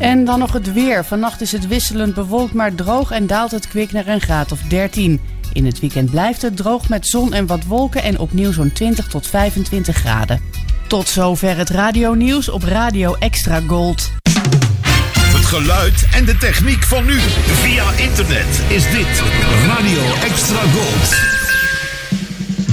En dan nog het weer. Vannacht is het wisselend bewolkt, maar droog en daalt het kwik naar een graad of 13. In het weekend blijft het droog met zon en wat wolken en opnieuw zo'n 20 tot 25 graden. Tot zover het radionieuws op Radio Extra Gold. Het geluid en de techniek van nu. Via internet is dit Radio Extra Gold.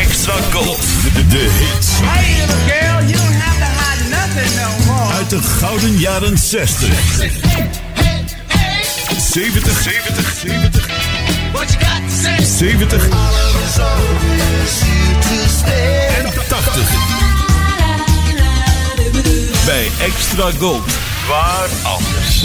Extra Gold. De, de hits. Hey, little girl, you don't have to hide nothing no more. Uit de gouden jaren 60. 70, 70, 70. What you got to say? 70 en 80. Bij Extra Gold. Waar anders?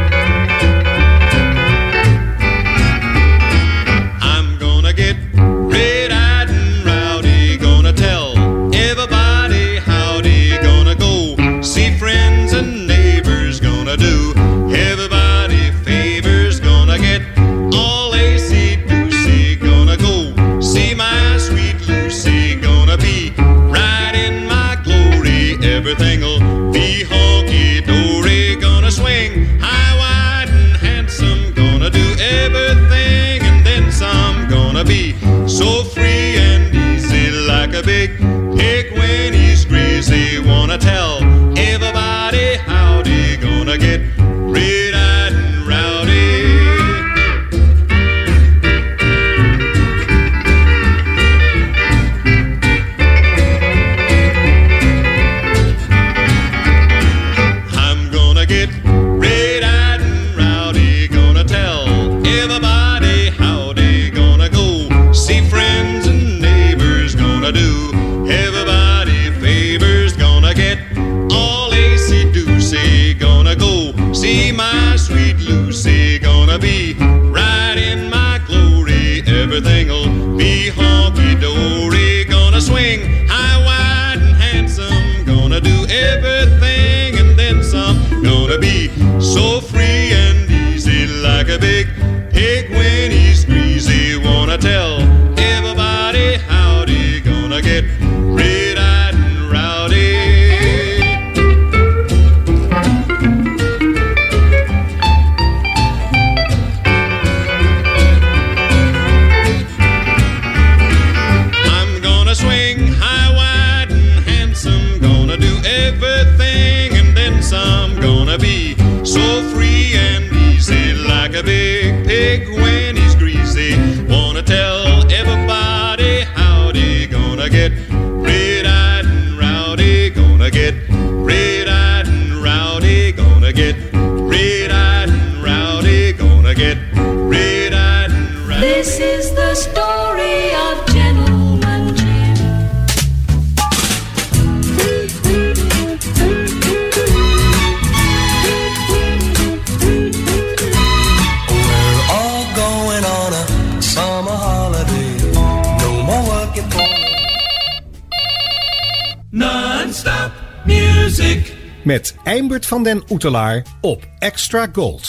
Eimbert van den Oetelaar op Extra Gold.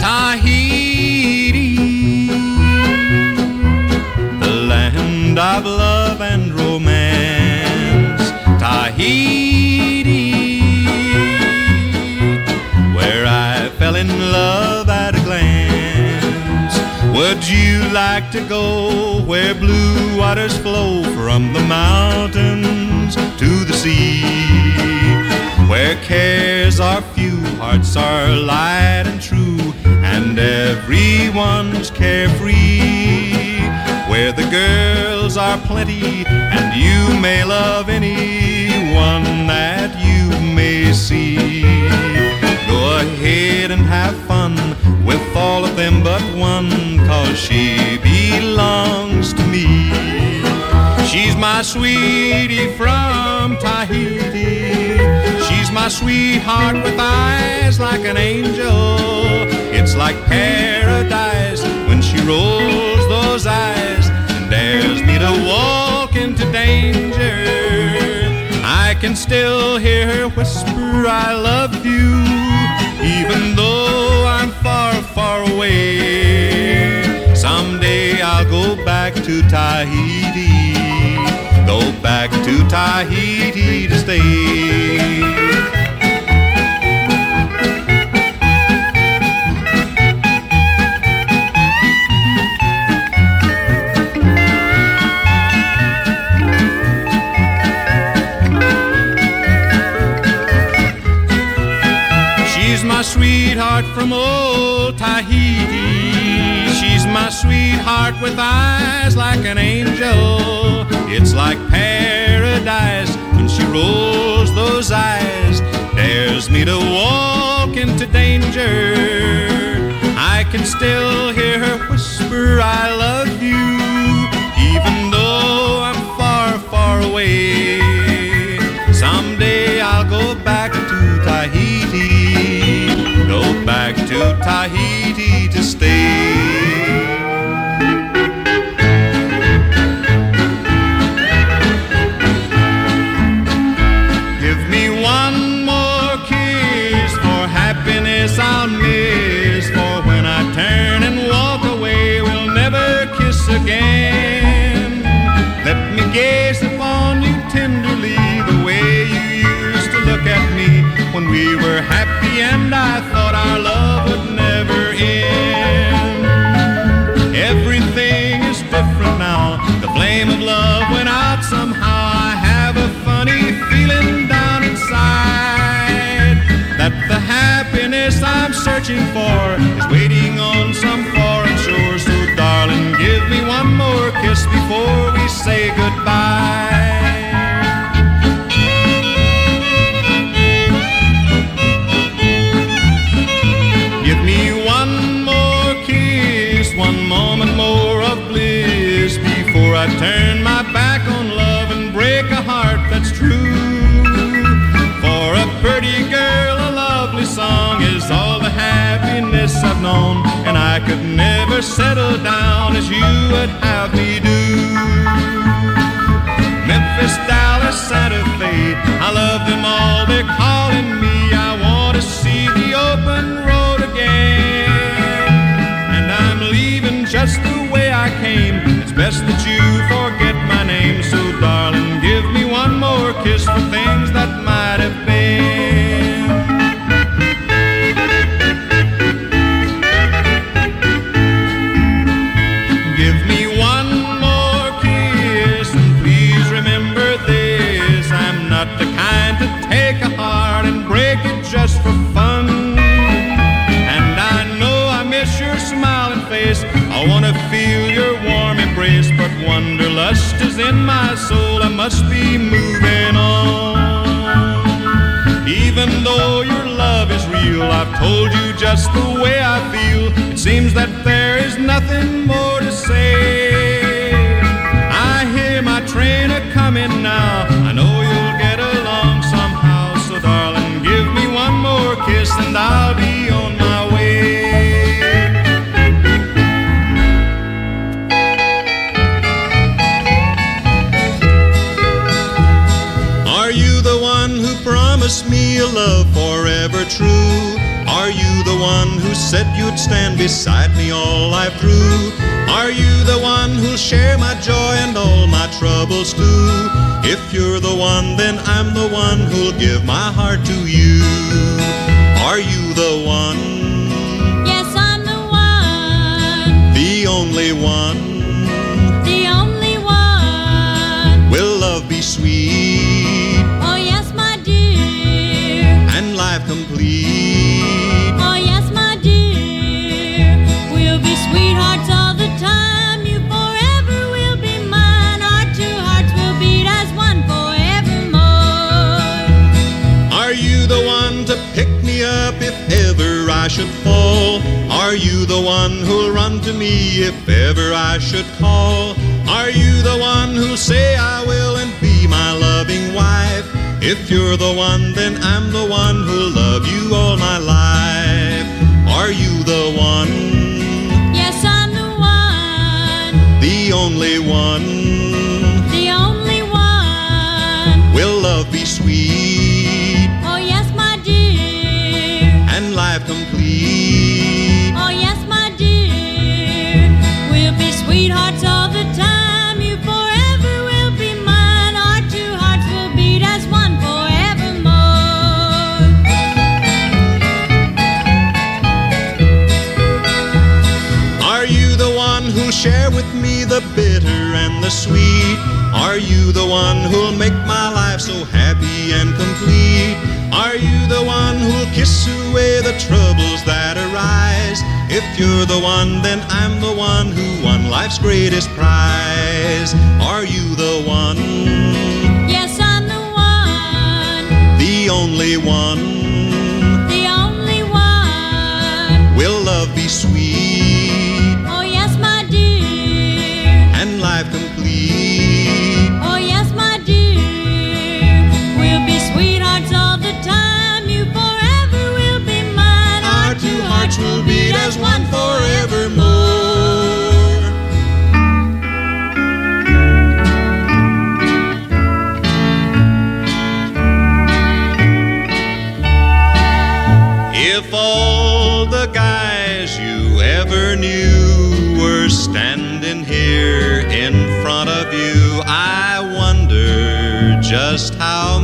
Tahiti, the land of love and romance. Tahiti, Would you like to go where blue waters flow from the mountains to the sea? Where cares are few, hearts are light and true, and everyone's carefree. Where the girls are plenty, and you may love anyone that you may see. Ahead and have fun with all of them but one, cause she belongs to me. She's my sweetie from Tahiti. She's my sweetheart with eyes like an angel. It's like paradise when she rolls those eyes and dares me to walk into danger. I can still hear her whisper, I love you, away. Someday I'll go back to Tahiti, go back to Tahiti to stay. My sweetheart with eyes like an angel. It's like paradise when she rolls those eyes, dares me to walk into danger. I can still hear her whisper, I love you, even though I'm far, far away. Someday I'll go back to Tahiti, go back to Tahiti we were happy and I thought our love would never end. Everything is different now. The flame of love went out somehow. I have a funny feeling down inside that the happiness I'm searching for is waiting on some foreign shore. So, darling, give me one more kiss before we say goodbye. Could never settle down as you would have me do. Memphis, Dallas, Santa Fe. I love them all, they're calling me. I want to see the open road again. And I'm leaving just the way I came. It's best that you forget my name. So, darling, give me one more kiss for things in my soul. I must be moving on. Even though your love is real, I've told you just the way I feel. It seems that there is nothing more to say. I hear my train a coming now. Said you'd stand beside me all life through? Are you the one who'll share my joy and all my troubles too? If you're the one, then I'm the one who'll give my heart to you. Are you the one? Yes, I'm the one, The only one? the only one. Will love be sweet Oh, yes, my dear. and life complete? I should fall? Are you the one who'll run to me if ever I should call? Are you the one who'll say I will and be my loving wife? If you're the one, then I'm the one who'll love you all my life. Are you the one? Yes, I'm the one, The only one? the only one. Will love be sweet you're the one, then I'm the one who won life's greatest prize. Are you the one? Yes, I'm the one, The only one? Will beat as one forevermore. If all the guys you ever knew were standing here in front of you, I wonder just how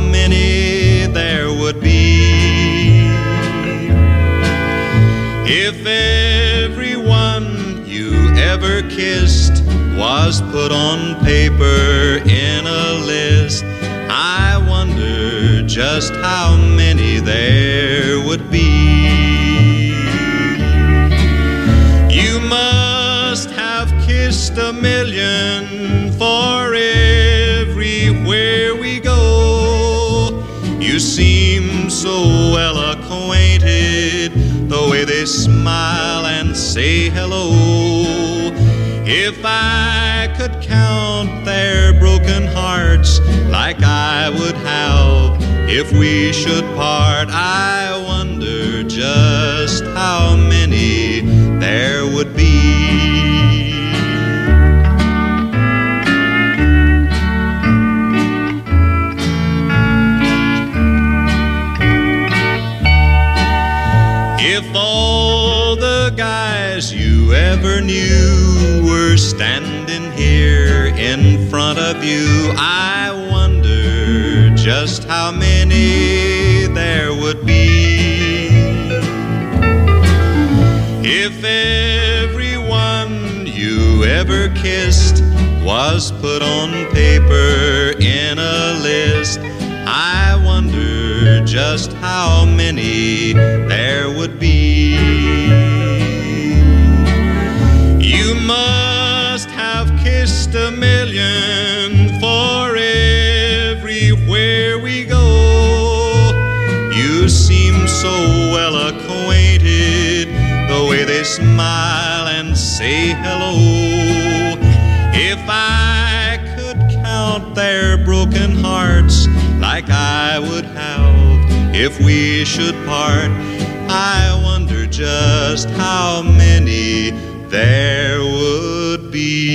If everyone you ever kissed was put on paper in a list, I wonder just how many there would be. You must have kissed a million smile and say hello. If I could count their broken hearts like I would have if we should part, I wonder just how many there would be. You ever knew were standing here in front of you, I wonder just how many there would be. If everyone you ever kissed was put on paper in a list, I wonder just how many there would be. A million for everywhere we go. You seem so well acquainted, the way they smile and say hello. If I could count their broken hearts like I would have if we should part, I wonder just how many there would be.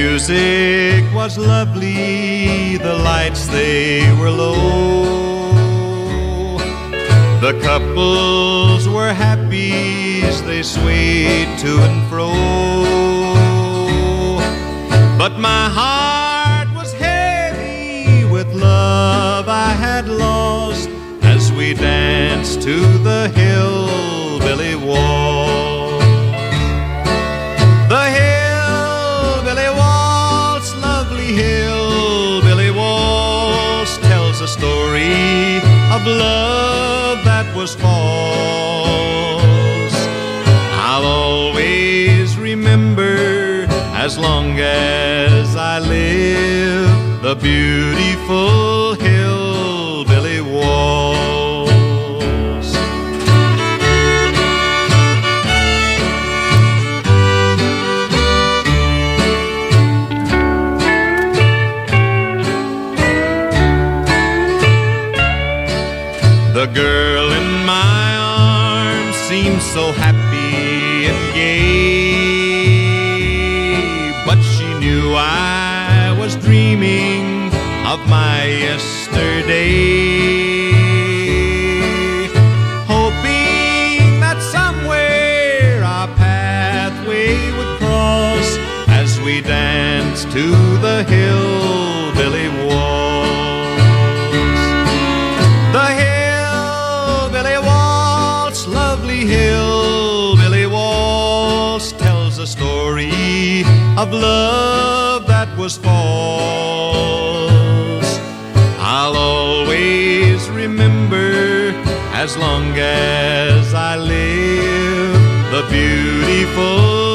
music was lovely, the lights they were low. The couples were happy as they swayed to and fro. But my heart was heavy with love I had lost as we danced to the hillbilly Waltz. of love that was false. I'll always remember, as long as I live, the beautiful hill so happy and gay. But she knew I was dreaming of my yesterday. Hoping that somewhere our pathway would cross as we danced to the hills as long as I live. The beautiful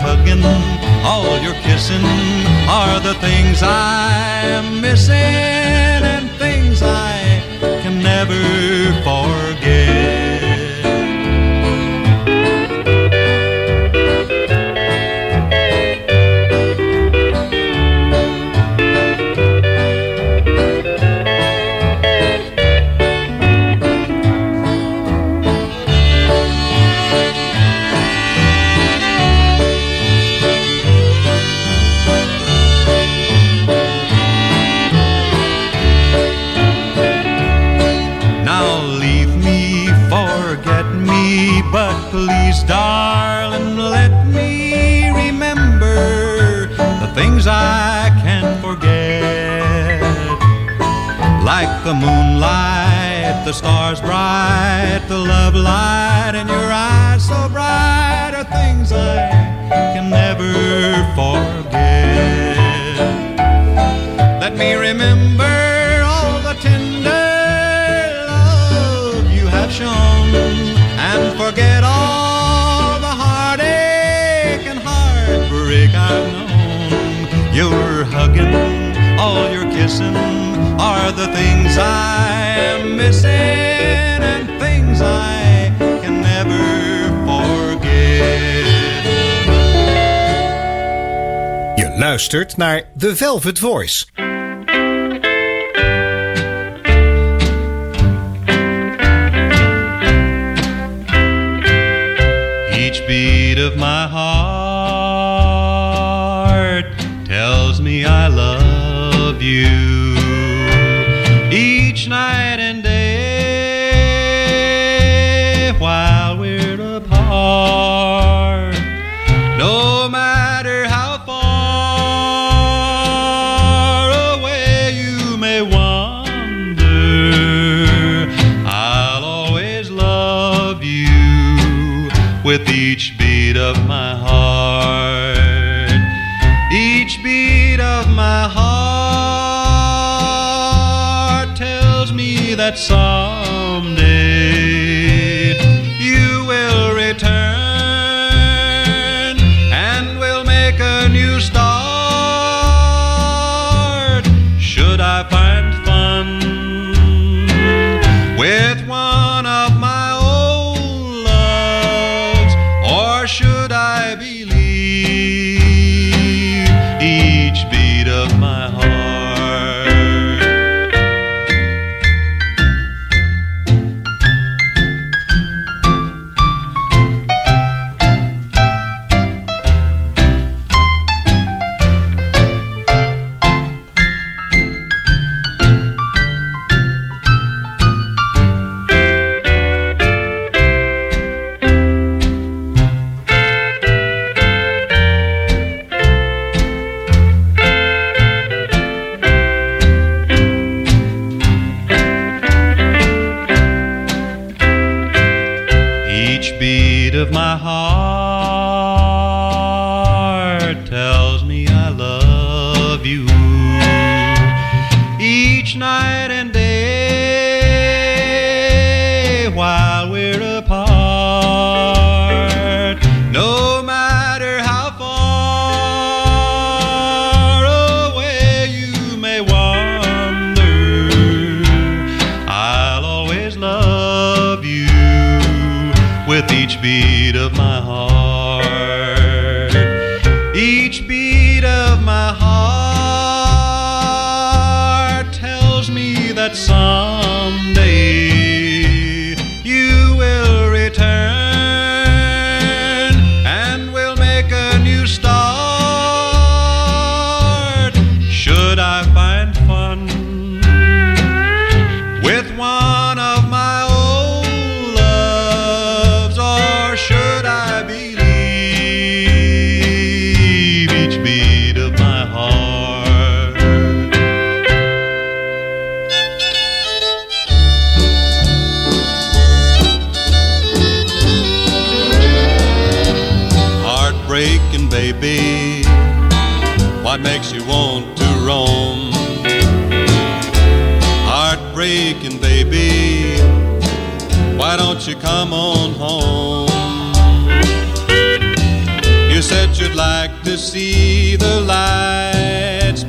hugging, all your kissing are the things I am missing and things I can never forget. things I'm missing and things I can never forget. Je luistert naar The Velvet Voice. beat of my heart tells me that song. that someday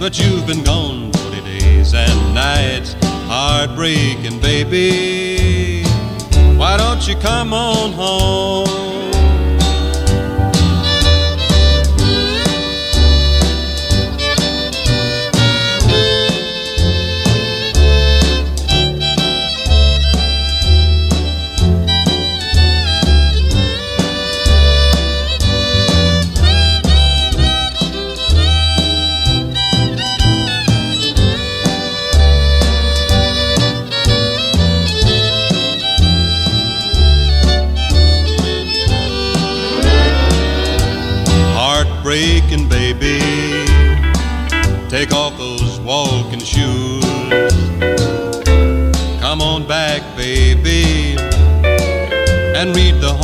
But you've been gone 40 days and nights, heartbreaking, baby. Why don't you come on home? and read the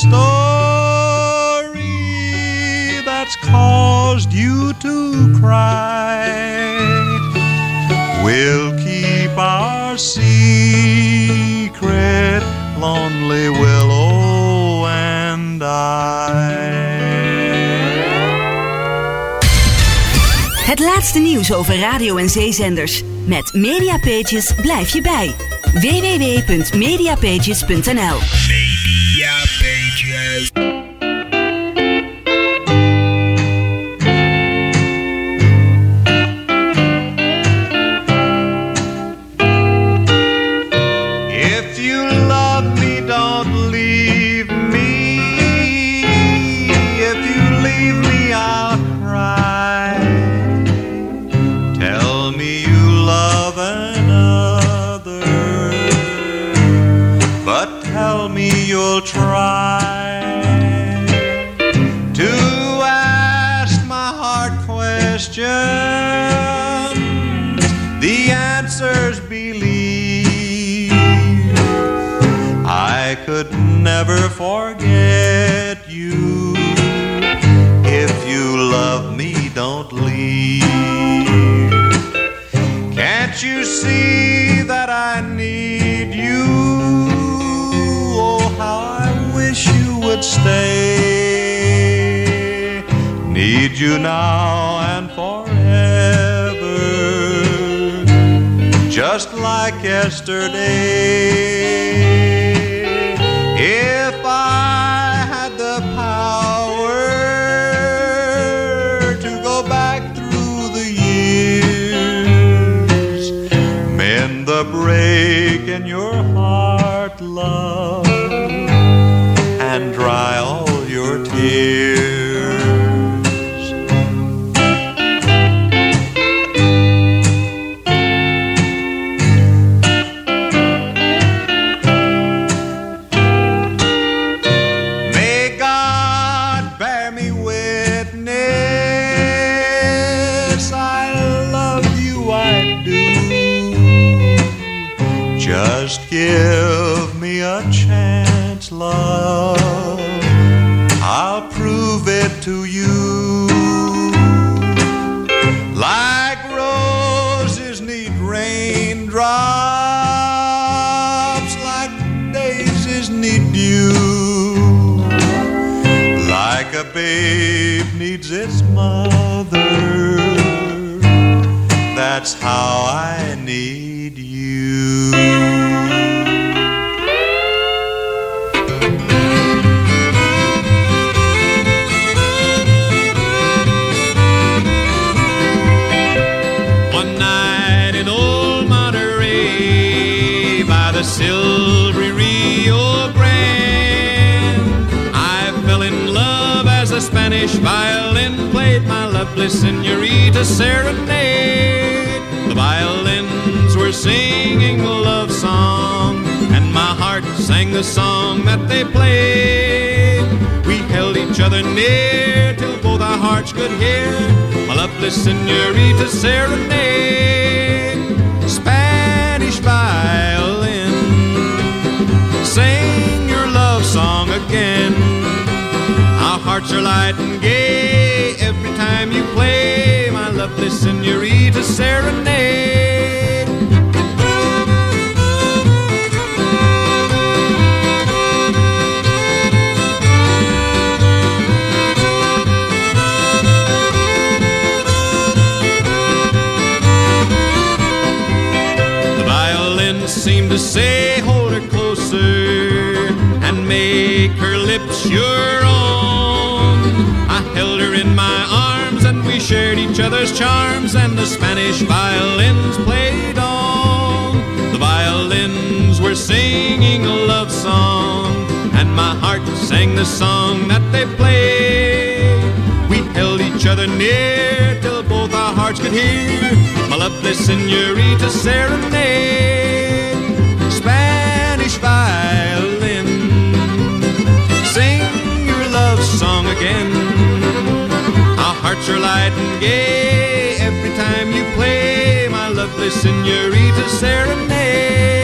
story that's caused you to cry? We'll keep our secret, lonely Willow and I. Het laatste nieuws over radio- en zeezenders. Met Mediapages blijf je bij. www.mediapages.nl If stay. Need you now and forever just like yesterday. If the silvery Rio Grande, I fell in love as a Spanish violin played my lovely senorita serenade. The violins were singing a love song, and my heart sang the song that they played. We held each other near till both our hearts could hear my lovely senorita serenade. Sing your love song again. Our hearts are light and gay every time you play my lovely senorita serenade. Lips your own. I held her in my arms and we shared each other's charms, and the Spanish violins played on. The violins were singing a love song, and my heart sang the song that they played. We held each other near till both our hearts could hear my lovely senorita serenade. Again. Our hearts are light and gay every time you play my lovely senorita serenade.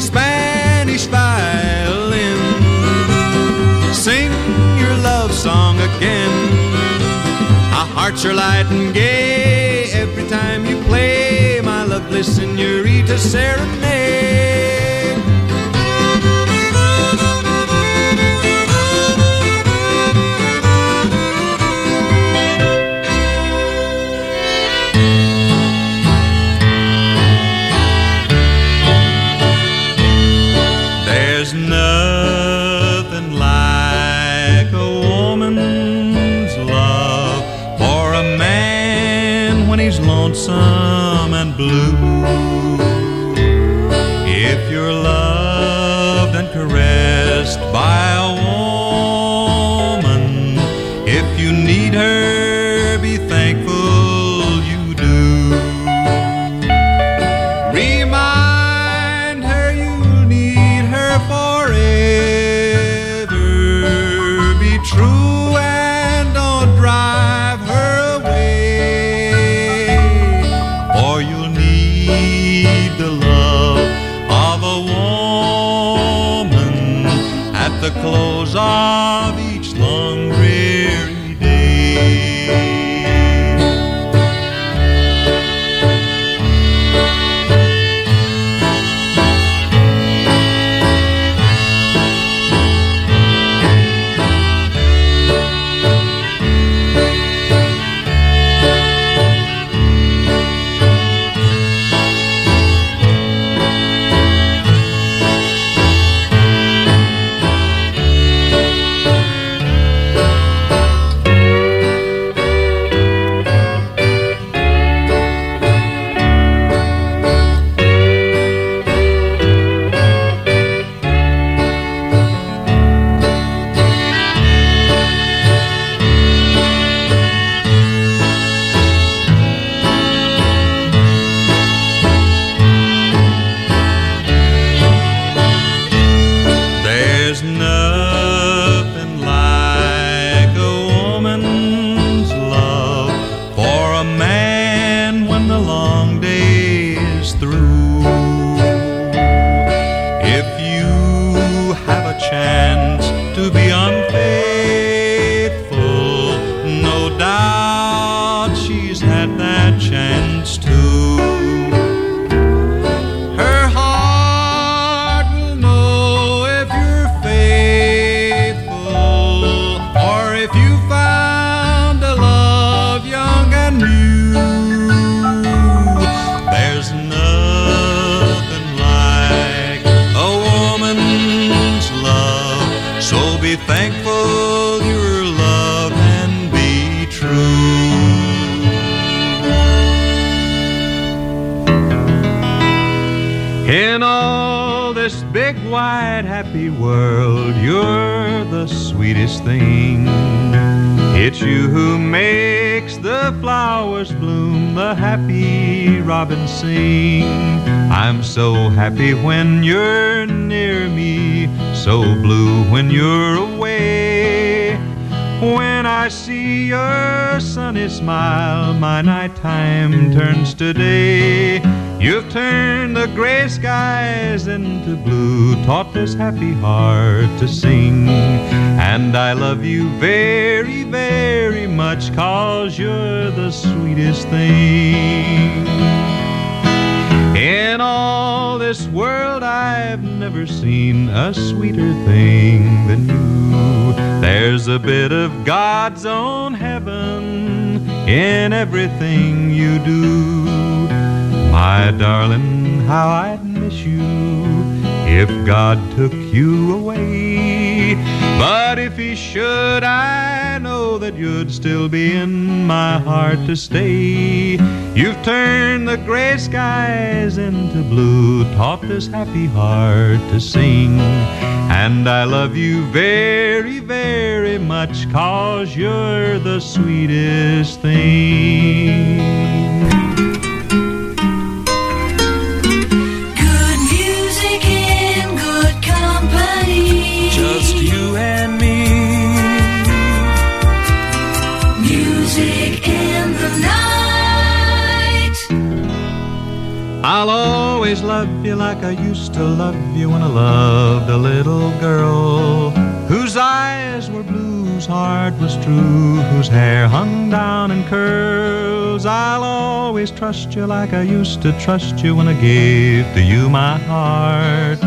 Spanish violin, sing your love song again. Our hearts are light and gay every time you play my lovely senorita serenade. Happy when you're near me, so blue when you're away. When I see your sunny smile, my nighttime turns to day. You've turned the gray skies into blue, taught this happy heart to sing. And I love you very, very much, cause you're the sweetest thing. In all this world, I've never seen a sweeter thing than you. There's a bit of God's own heaven in everything you do. My darling, how I'd miss you if God took you away. But if He should, I that you'd still be in my heart to stay. You've turned the gray skies into blue, taught this happy heart to sing. And I love you very, very much, cause you're the sweetest thing. I'll always love you like I used to love you when I loved a little girl whose eyes were blue, whose heart was true, whose hair hung down in curls. I'll always trust you like I used to trust you when I gave to you my heart.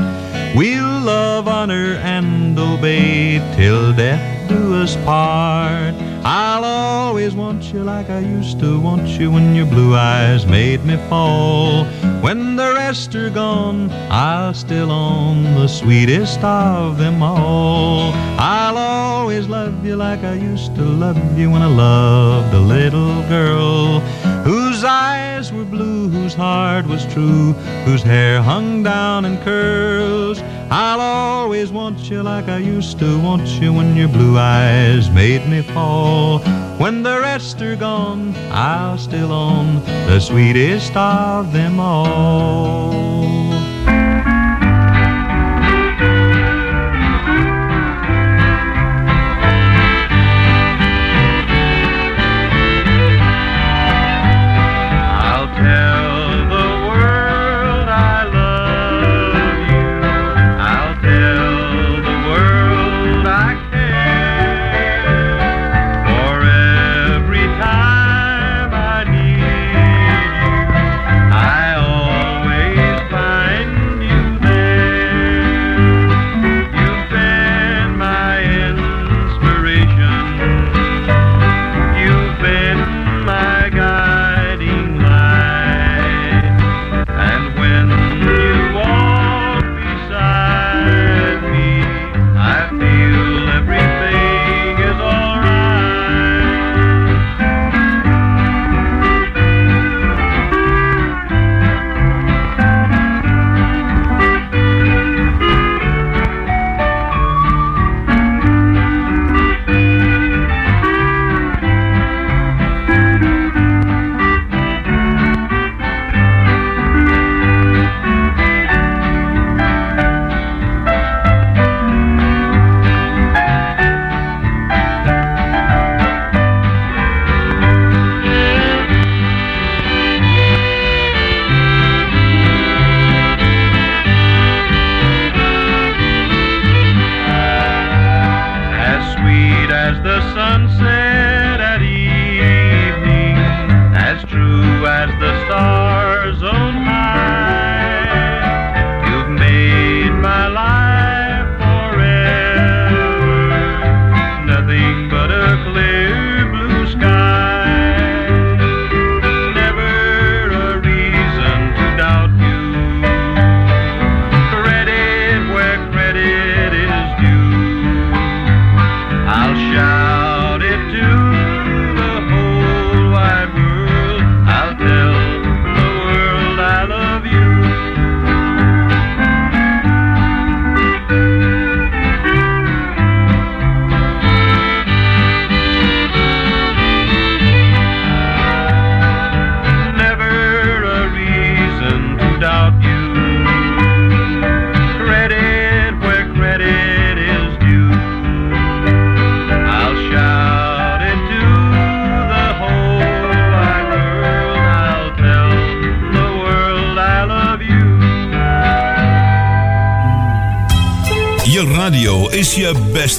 We'll love, honor, and obey till death do us part. I'll always want you like I used to want you when your blue eyes made me fall. When the rest are gone, I'll still own the sweetest of them all. I'll always love you like I used to love you when I loved a little girl whose eyes were blue, whose heart was true, whose hair hung down in curls. I'll always want you like I used to want you when your blue eyes made me fall. When the rest are gone, I'll still own the sweetest of them all.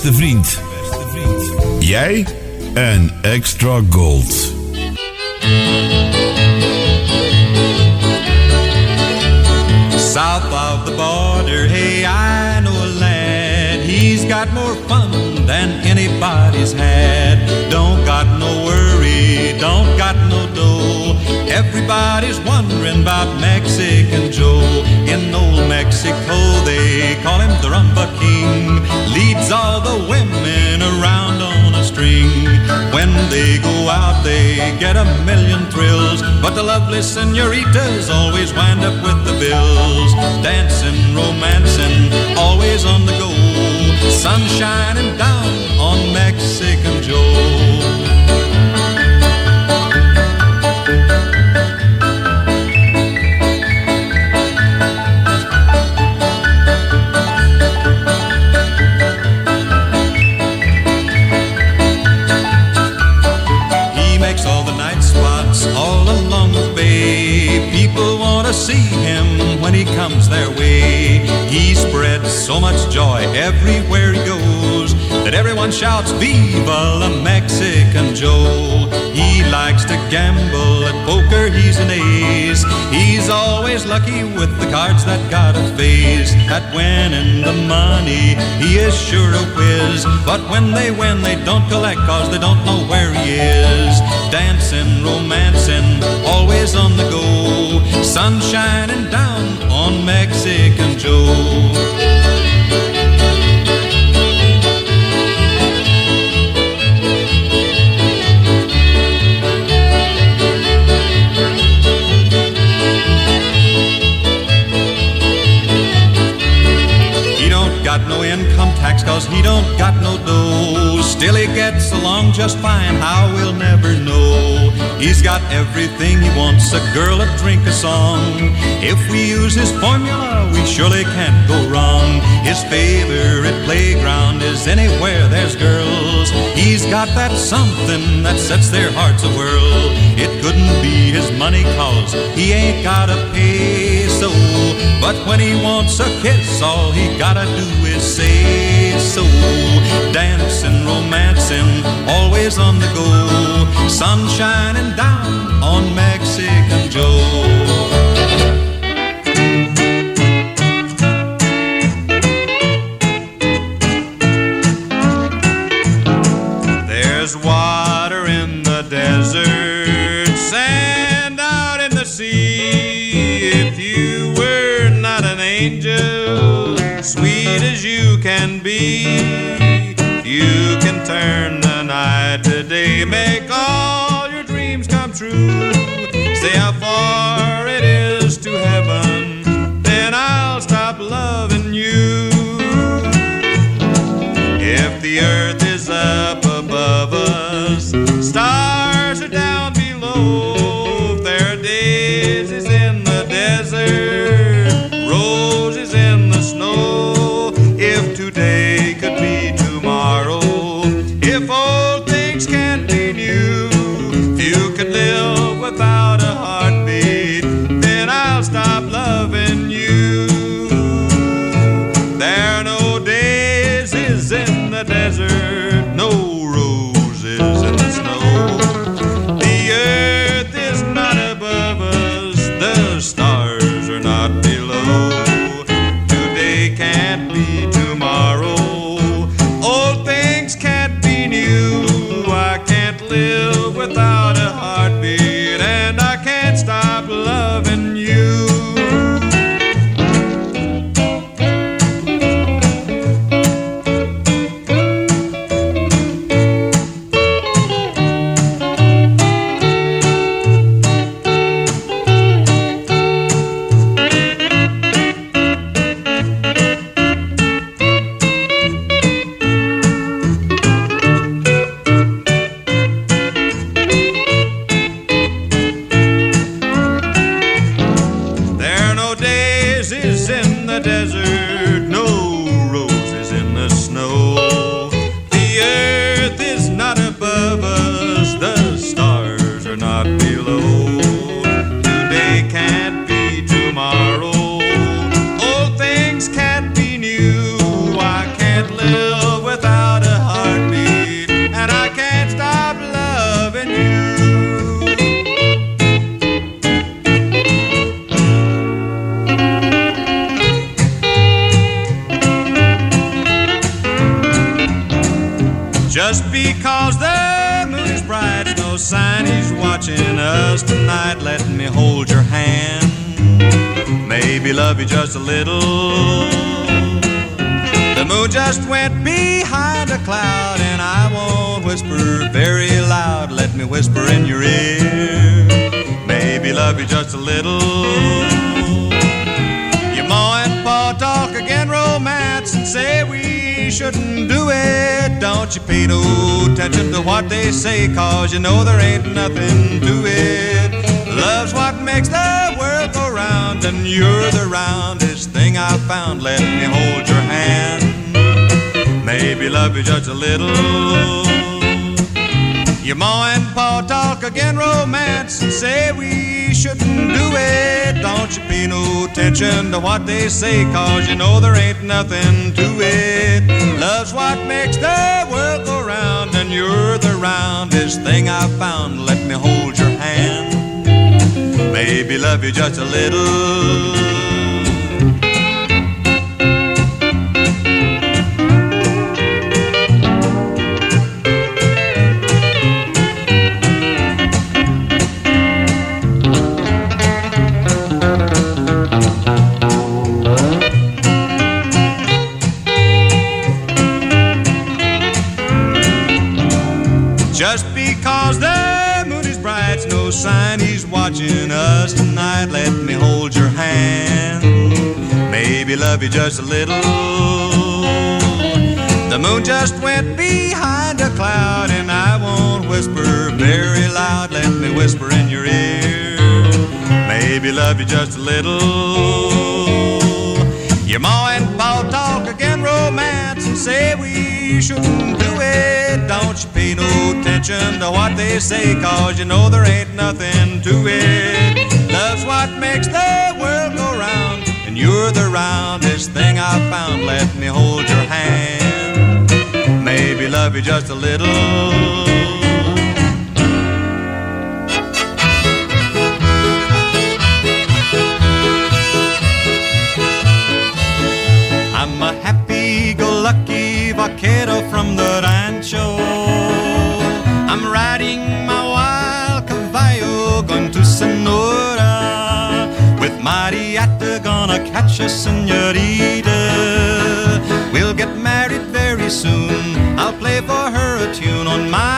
Beste vriend. Mexican Joe. In old Mexico, they call him the Rumba King. Leads all the women around on a string. When they go out, they get a million thrills. But the lovely senoritas always wind up with the bills. Dancing, romancing, always on the go. Sun shining down on Mexican Joe. See him when he comes their way. He spreads so much joy everywhere he goes that everyone shouts, Viva la Mexican Joe. He likes to gamble at poker, he's an ace. He's always lucky with the cards that got a face. At winning the money, he is sure a whiz. But when they win, they don't collect cause they don't know where he is. Dancing, romancing, always on the go. Sun shining down on Mexican Joe. He don't got no income tax cause he don't got no dough. Still he gets along just fine, how we'll never know. He's got everything he wants, a girl, a drink, a song. If we use his formula, we surely can't go wrong. His favorite playground is anywhere there's girls. He's got that something that sets their hearts a whirl. It couldn't be his money cause he ain't got a peso. But when he wants a kiss, all he gotta do is say so. Dancing, romancing, always on the go. Sun down on Mexican Joe. There's water in the desert, sand out in the sea. If you were not an angel, sweet as you can be, you can turn the night to day, make Say how far can't live Don't you pay no attention to what they say, cause you know there ain't nothing to it. Love's what makes the world go round, and you're the roundest thing I've found. Let me hold your hand. Maybe love you just a little. Your ma and pa talk again romance and say we shouldn't do it. Don't you pay no attention to what they say, cause you know there ain't nothing to it. Love's what makes the you're the roundest thing I've found. Let me hold your hand. Maybe love you just a little. Sign he's watching us tonight. Let me hold your hand. Maybe love you just a little. The moon just went behind a cloud, and I won't whisper very loud. Let me whisper in your ear. Maybe love you just a little. Your ma and pa talk again romance and say we shouldn't do it. Don't you pay no attention to what they say, cause you know there ain't nothing to it. Love's what makes the world go round, and you're the roundest thing I've found. Let me hold your hand. Maybe love you just a little. I'm a happy-go-lucky from the rancho. I'm riding my wild caballo going to Sonora with Marietta gonna catch a senorita. We'll get married very soon. I'll play for her a tune on my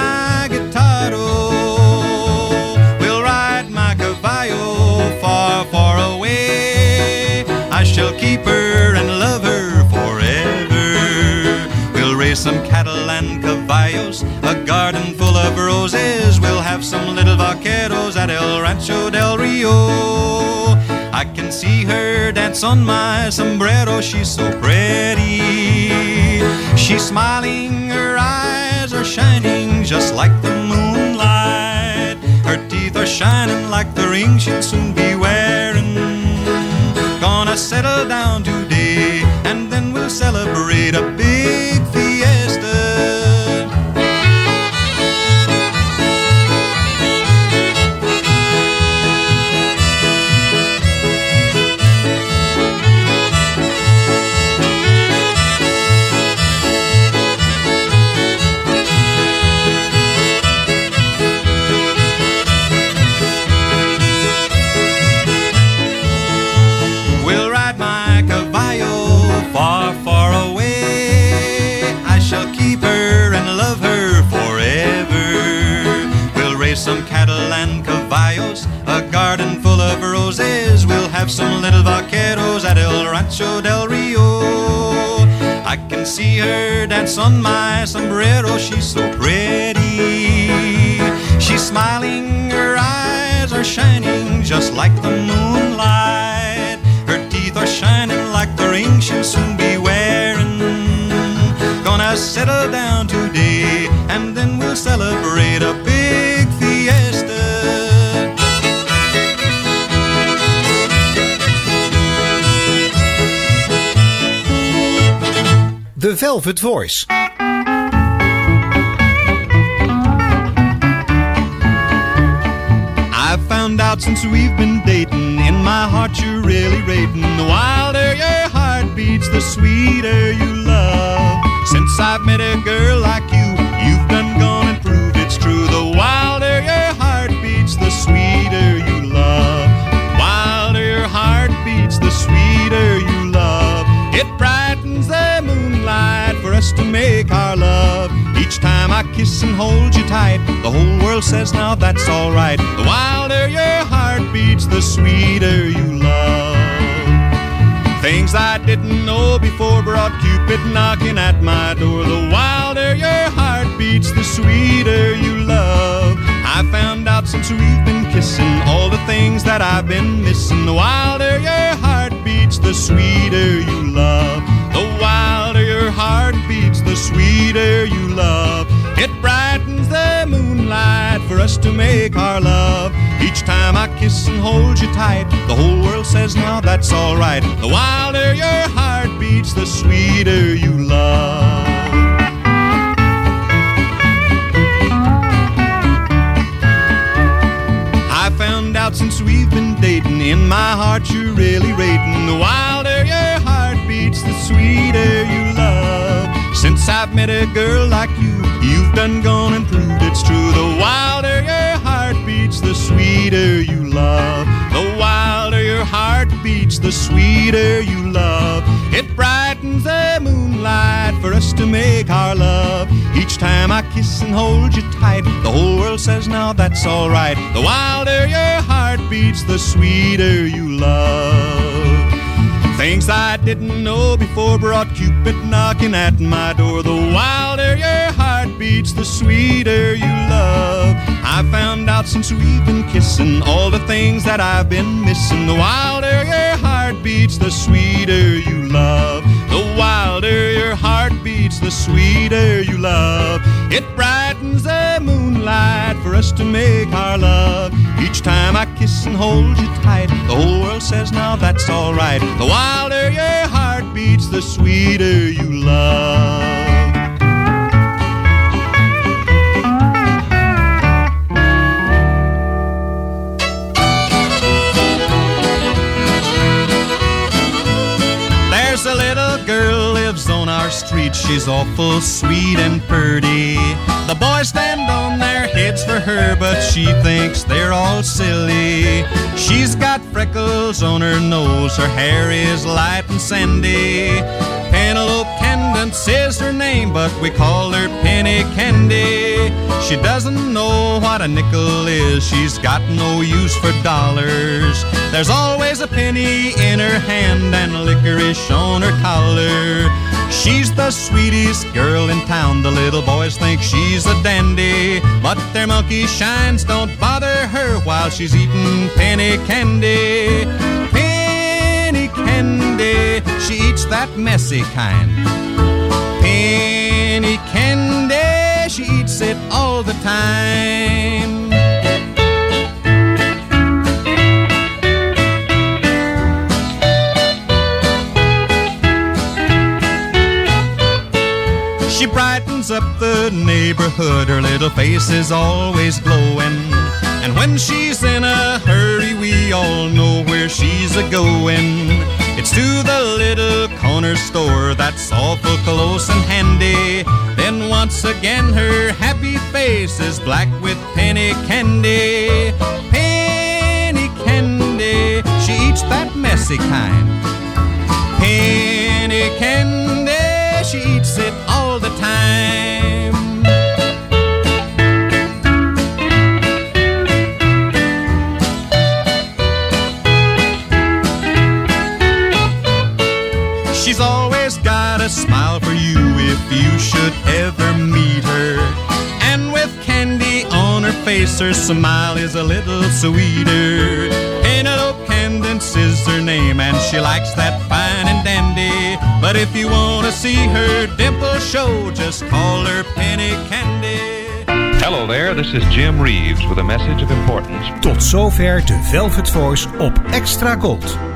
caballos, a garden full of roses. We'll have some little vaqueros at El Rancho del Rio. I can see her dance on my sombrero, she's so pretty. She's smiling, her eyes are shining just like the moonlight. Her teeth are shining like the ring she'll soon be wearing. Gonna settle down today, and then we'll celebrate a big vaqueros at El Rancho del Rio. I can see her dance on my sombrero, she's so pretty. She's smiling, her eyes are shining just like the moonlight. Her teeth are shining like the ring she'll soon be wearing. Gonna settle down today, and then we'll celebrate a The Velvet Voice. I found out since we've been dating, in my heart you're really rating. The wilder your heart beats, the sweeter you love. Since I've met a girl like you, us to make our love. Each time I kiss and hold you tight, the whole world says now that's alright. The wilder your heart beats, the sweeter you love. Things I didn't know before brought Cupid knocking at my door. The wilder your heart beats, the sweeter you love. I found out since we've been kissing all the things that I've been missing. The wilder your heart beats, the sweeter you love. The wilder your heart beats, the sweeter you love. It brightens the moonlight for us to make our love. Each time I kiss and hold you tight, the whole world says now that's alright. The wilder your heart beats, the sweeter you love. I found out since we've been dating, in my heart you're really rating. The wilder your the sweeter you love. Since I've met a girl like you, you've done gone and proved it's true. The wilder your heart beats, the sweeter you love. The wilder your heart beats, the sweeter you love. It brightens the moonlight for us to make our love. Each time I kiss and hold you tight, the whole world says now that's alright. The wilder your heart beats, the sweeter you love. Things I didn't know before brought Cupid knocking at my door. The wilder your heart beats, the sweeter you love. I found out since we've been kissing all the things that I've been missing. The wilder your heart beats, the sweeter you love. Heart beats, the sweeter you love. It brightens the moonlight for us to make our love. Each time I kiss and hold you tight, the whole world says now that's alright. The wilder your heart beats, the sweeter you love. Street. She's awful sweet and pretty. The boys stand on their heads for her, but she thinks they're all silly. She's got freckles on her nose. Her hair is light and sandy. Penelope Candence is her name, but we call her Penny Candy. She doesn't know what a nickel is. She's got no use for dollars. There's always a penny in her hand and licorice sweetest girl in town. The little boys think she's a dandy, but their monkey shines don't bother her while she's eating penny candy. Penny candy, she eats that messy kind. Penny candy, she eats it all the time. Up the neighborhood, her little face is always glowing. And when she's in a hurry, we all know where she's a going. It's to the little corner store that's awful close and handy. Then once again, her happy face is black with penny candy. Penny candy, she eats that messy kind. Penny candy, she eats it a smile for you if you should ever meet her. And with candy on her face, her smile is a little sweeter. Penelope Candence is her name, and she likes that fine and dandy. But if you want to see her dimple show, just call her Penny Candy. Hello there, this is Jim Reeves with a message of importance. Tot zover de Velvet Voice op Extra Gold.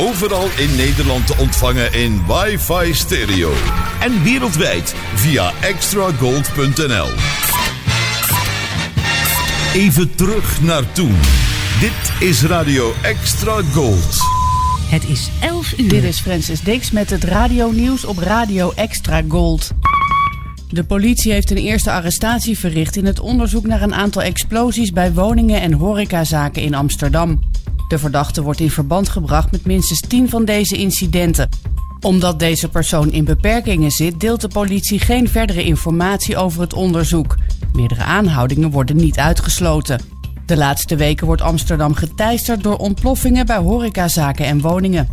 Overal in Nederland te ontvangen in wifi stereo. En wereldwijd via extragold.nl. Even terug naar toen. Dit is Radio Extra Gold. Het is 11 uur. Dit is Francis Dix met het radio-nieuws op Radio Extra Gold. De politie heeft een eerste arrestatie verricht in het onderzoek naar een aantal explosies bij woningen en horecazaken in Amsterdam. De verdachte wordt in verband gebracht met minstens 10 van deze incidenten. Omdat deze persoon in beperkingen zit, deelt de politie geen verdere informatie over het onderzoek. Meerdere aanhoudingen worden niet uitgesloten. De laatste weken wordt Amsterdam geteisterd door ontploffingen bij horecazaken en woningen.